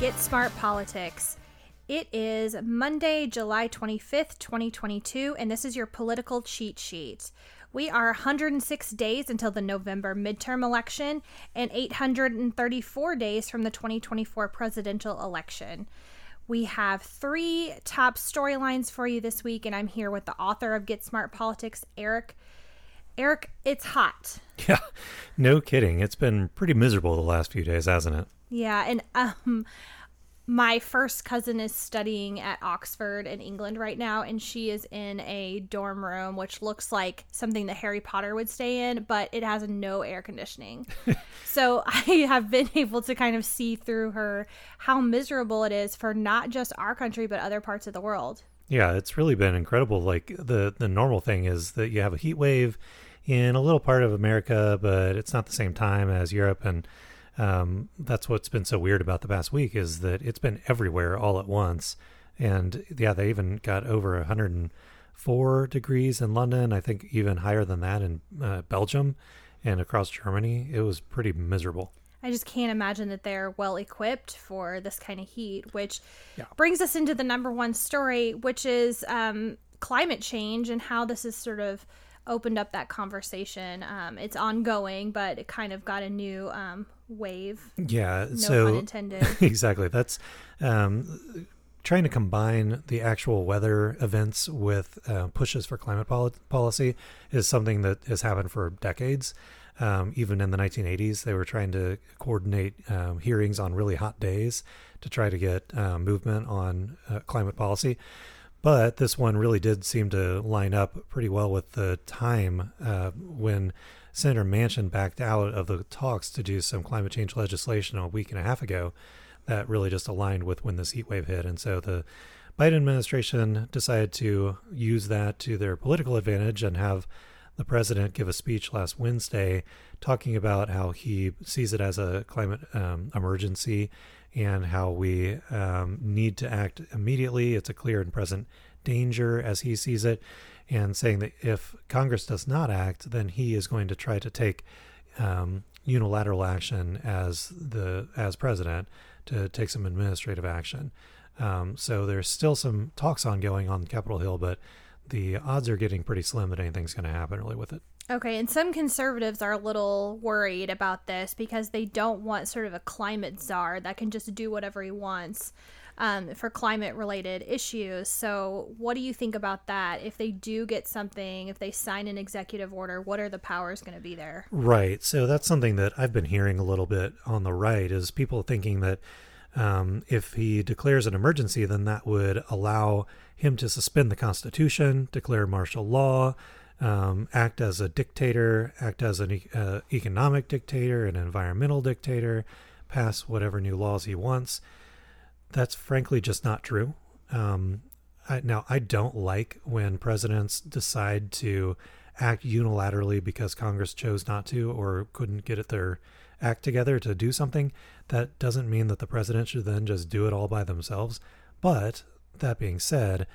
Get Smart Politics. It is Monday, July 25th, 2022, and this is your political cheat sheet. We are 106 days until the November midterm election and 834 days from the 2024 presidential election. We have three top storylines for you this week, and I'm here with the author of Get Smart Politics, Eric. Eric, it's hot. Yeah, no kidding. It's been pretty miserable the last few days, hasn't it? Yeah, and um my first cousin is studying at Oxford in England right now, and she is in a dorm room which looks like something that Harry Potter would stay in, but it has no air conditioning. so I have been able to kind of see through her how miserable it is for not just our country, but other parts of the world. Yeah, it's really been incredible. Like the the normal thing is that you have a heat wave in a little part of America, but it's not the same time as Europe and um, that's what's been so weird about the past week is that it's been everywhere all at once. And yeah, they even got over 104 degrees in London. I think even higher than that in uh, Belgium and across Germany. It was pretty miserable. I just can't imagine that they're well equipped for this kind of heat, which yeah. brings us into the number one story, which is um, climate change and how this is sort of opened up that conversation. Um, it's ongoing, but it kind of got a new um, wave. Yeah, no so pun intended. exactly. That's um, trying to combine the actual weather events with uh, pushes for climate pol- policy is something that has happened for decades. Um, even in the 1980s, they were trying to coordinate um, hearings on really hot days to try to get uh, movement on uh, climate policy. But this one really did seem to line up pretty well with the time uh, when Senator Manchin backed out of the talks to do some climate change legislation a week and a half ago. That really just aligned with when this heat wave hit. And so the Biden administration decided to use that to their political advantage and have the president give a speech last Wednesday talking about how he sees it as a climate um, emergency and how we um, need to act immediately. It's a clear and present danger as he sees it, and saying that if Congress does not act, then he is going to try to take um, unilateral action as the as president to take some administrative action. Um, so there's still some talks ongoing on Capitol Hill, but the odds are getting pretty slim that anything's going to happen really with it. Okay, and some conservatives are a little worried about this because they don't want sort of a climate czar that can just do whatever he wants um, for climate related issues. So, what do you think about that? If they do get something, if they sign an executive order, what are the powers going to be there? Right. So, that's something that I've been hearing a little bit on the right is people thinking that um, if he declares an emergency, then that would allow him to suspend the Constitution, declare martial law um, act as a dictator, act as an uh, economic dictator, an environmental dictator, pass whatever new laws he wants. That's frankly just not true. Um, I, now, I don't like when presidents decide to act unilaterally because Congress chose not to or couldn't get their act together to do something. That doesn't mean that the president should then just do it all by themselves. But that being said,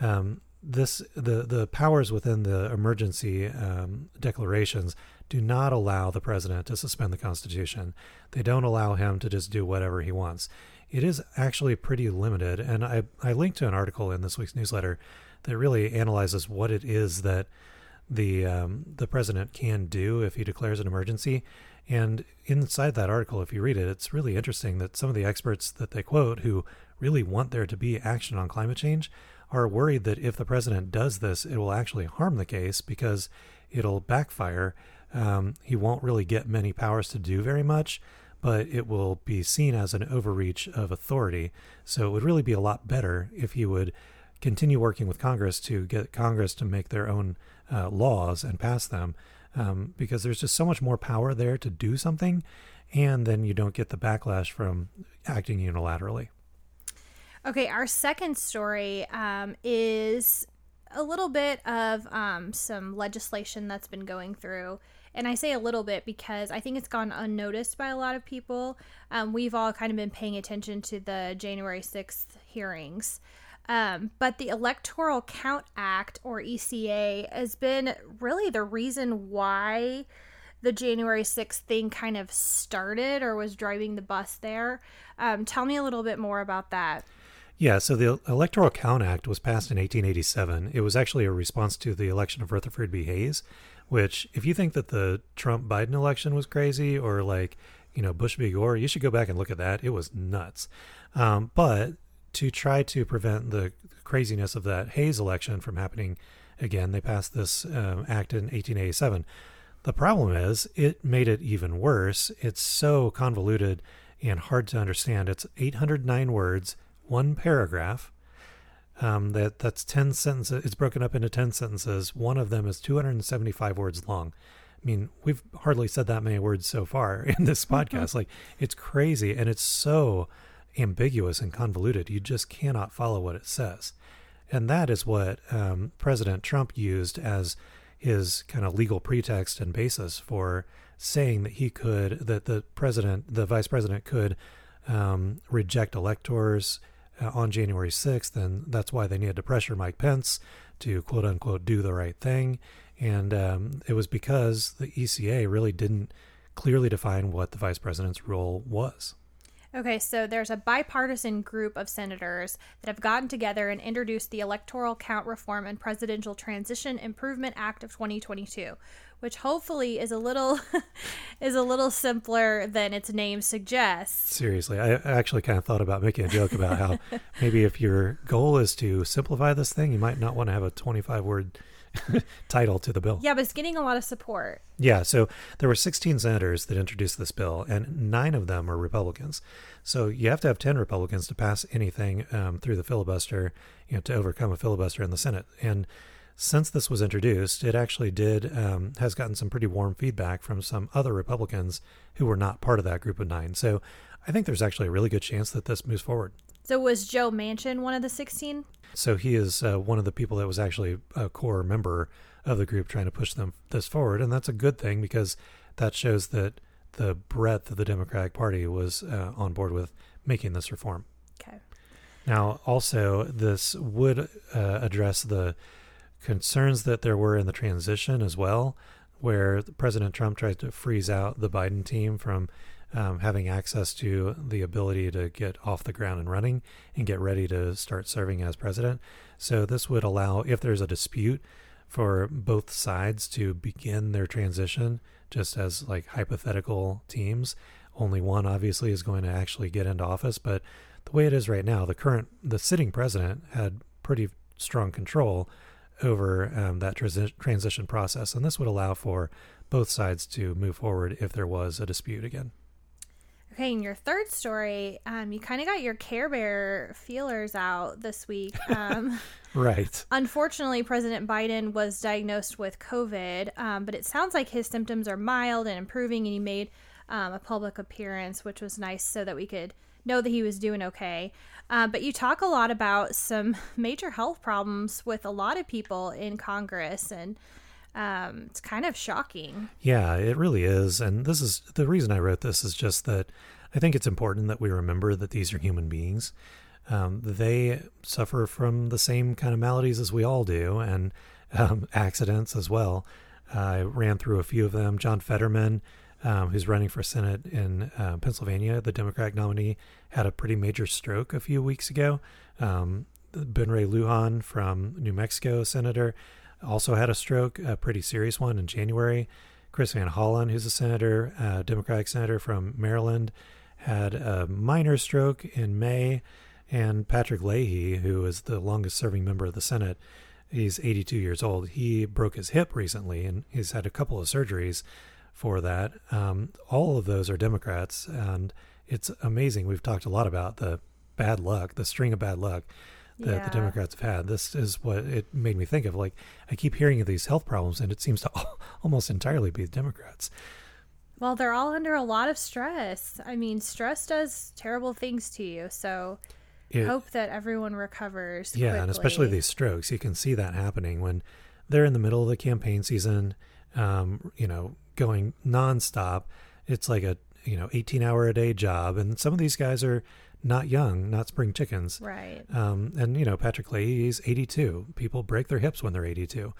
um, this the the powers within the emergency um, declarations do not allow the president to suspend the Constitution. They don't allow him to just do whatever he wants. It is actually pretty limited, and I I linked to an article in this week's newsletter that really analyzes what it is that the um, the president can do if he declares an emergency. And inside that article, if you read it, it's really interesting that some of the experts that they quote who really want there to be action on climate change are worried that if the president does this, it will actually harm the case because it'll backfire. Um, he won't really get many powers to do very much, but it will be seen as an overreach of authority. So it would really be a lot better if he would continue working with Congress to get Congress to make their own uh, laws and pass them. Um, because there's just so much more power there to do something, and then you don't get the backlash from acting unilaterally. Okay, our second story um, is a little bit of um, some legislation that's been going through. And I say a little bit because I think it's gone unnoticed by a lot of people. Um, we've all kind of been paying attention to the January 6th hearings. Um, but the Electoral Count Act, or ECA, has been really the reason why the January 6th thing kind of started or was driving the bus there. Um, tell me a little bit more about that. Yeah, so the Electoral Count Act was passed in 1887. It was actually a response to the election of Rutherford B. Hayes, which, if you think that the Trump Biden election was crazy or like, you know, Bush v. Gore, you should go back and look at that. It was nuts. Um, but to try to prevent the craziness of that Hayes election from happening again, they passed this um, act in 1887. The problem is, it made it even worse. It's so convoluted and hard to understand. It's 809 words one paragraph. Um, that that's ten sentences. It's broken up into ten sentences. One of them is 275 words long. I mean, we've hardly said that many words so far in this mm-hmm. podcast. like, it's crazy, and it's so ambiguous and convoluted. You just cannot follow what it says, and that is what um, President Trump used as his kind of legal pretext and basis for saying that he could, that the president, the vice president, could um, reject electors on January 6th, and that's why they needed to pressure Mike Pence to quote unquote do the right thing. And um, it was because the ECA really didn't clearly define what the vice president's role was. Okay, so there's a bipartisan group of senators that have gotten together and introduced the Electoral Count Reform and Presidential Transition Improvement Act of 2022, which hopefully is a little is a little simpler than its name suggests. Seriously, I actually kind of thought about making a joke about how maybe if your goal is to simplify this thing, you might not want to have a 25 word title to the bill. Yeah, but it's getting a lot of support. Yeah, so there were 16 senators that introduced this bill, and nine of them are Republicans. So you have to have 10 Republicans to pass anything um, through the filibuster, you know, to overcome a filibuster in the Senate. And since this was introduced, it actually did um, has gotten some pretty warm feedback from some other Republicans who were not part of that group of nine. So I think there's actually a really good chance that this moves forward. So was Joe Manchin one of the 16? So he is uh, one of the people that was actually a core member of the group trying to push them this forward, and that's a good thing because that shows that the breadth of the Democratic Party was uh, on board with making this reform. Okay. Now, also, this would uh, address the concerns that there were in the transition as well, where President Trump tried to freeze out the Biden team from um, having access to the ability to get off the ground and running and get ready to start serving as president. So, this would allow, if there's a dispute, for both sides to begin their transition just as like hypothetical teams. Only one obviously is going to actually get into office, but the way it is right now, the current, the sitting president had pretty strong control over um, that transi- transition process. And this would allow for both sides to move forward if there was a dispute again. Okay, in your third story, um, you kind of got your Care Bear feelers out this week. Um, right. Unfortunately, President Biden was diagnosed with COVID, um, but it sounds like his symptoms are mild and improving, and he made um, a public appearance, which was nice so that we could know that he was doing okay. Uh, but you talk a lot about some major health problems with a lot of people in Congress, and um, it's kind of shocking. Yeah, it really is. And this is the reason I wrote this is just that I think it's important that we remember that these are human beings. Um, they suffer from the same kind of maladies as we all do, and um, accidents as well. I ran through a few of them. John Fetterman um, who's running for Senate in uh, Pennsylvania, the Democratic nominee, had a pretty major stroke a few weeks ago. Um, ben Ray Lujan from New Mexico, senator, also had a stroke, a pretty serious one in January. Chris Van Hollen, who's a senator, uh, Democratic senator from Maryland, had a minor stroke in May. And Patrick Leahy, who is the longest serving member of the Senate, he's 82 years old. He broke his hip recently and he's had a couple of surgeries for that. Um, all of those are Democrats, and it's amazing. We've talked a lot about the bad luck, the string of bad luck that yeah. the Democrats have had. This is what it made me think of. Like, I keep hearing of these health problems, and it seems to almost entirely be the Democrats. Well, they're all under a lot of stress. I mean, stress does terrible things to you. So, it, hope that everyone recovers. Yeah, quickly. and especially these strokes. You can see that happening when they're in the middle of the campaign season. Um, you know, going nonstop. It's like a you know 18 hour a day job, and some of these guys are not young, not spring chickens. Right. Um, and you know Patrick Leahy, he's 82. People break their hips when they're 82,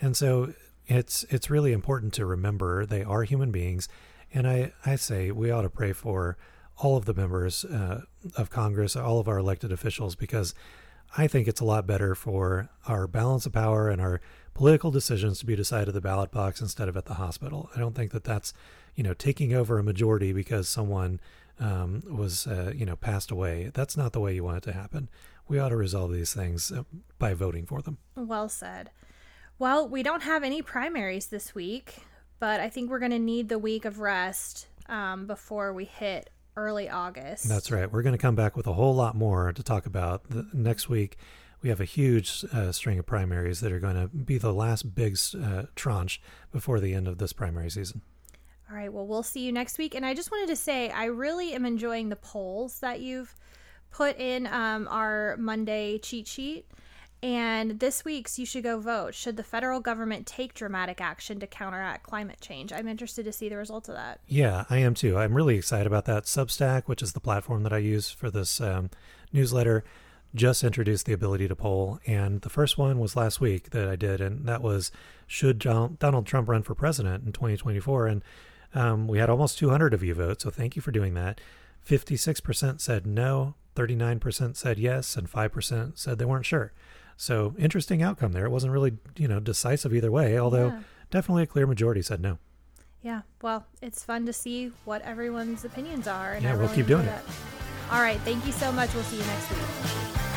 and so it's it's really important to remember they are human beings, and I I say we ought to pray for all of the members uh, of Congress, all of our elected officials, because I think it's a lot better for our balance of power and our political decisions to be decided at the ballot box instead of at the hospital. I don't think that that's, you know, taking over a majority because someone um, was, uh, you know, passed away. That's not the way you want it to happen. We ought to resolve these things uh, by voting for them. Well said. Well, we don't have any primaries this week, but I think we're going to need the week of rest um, before we hit early August. That's right. We're going to come back with a whole lot more to talk about the, next week. We have a huge uh, string of primaries that are going to be the last big uh, tranche before the end of this primary season. All right. Well, we'll see you next week. And I just wanted to say, I really am enjoying the polls that you've put in um, our Monday cheat sheet. And this week's You Should Go Vote. Should the federal government take dramatic action to counteract climate change? I'm interested to see the results of that. Yeah, I am too. I'm really excited about that. Substack, which is the platform that I use for this um, newsletter, just introduced the ability to poll. And the first one was last week that I did, and that was Should Donald Trump run for president in 2024? And um, we had almost 200 of you vote, so thank you for doing that. 56% said no, 39% said yes, and 5% said they weren't sure. So interesting outcome there. It wasn't really, you know, decisive either way, although yeah. definitely a clear majority said no. Yeah, well, it's fun to see what everyone's opinions are. And yeah, we'll keep doing it. All right, thank you so much. We'll see you next week.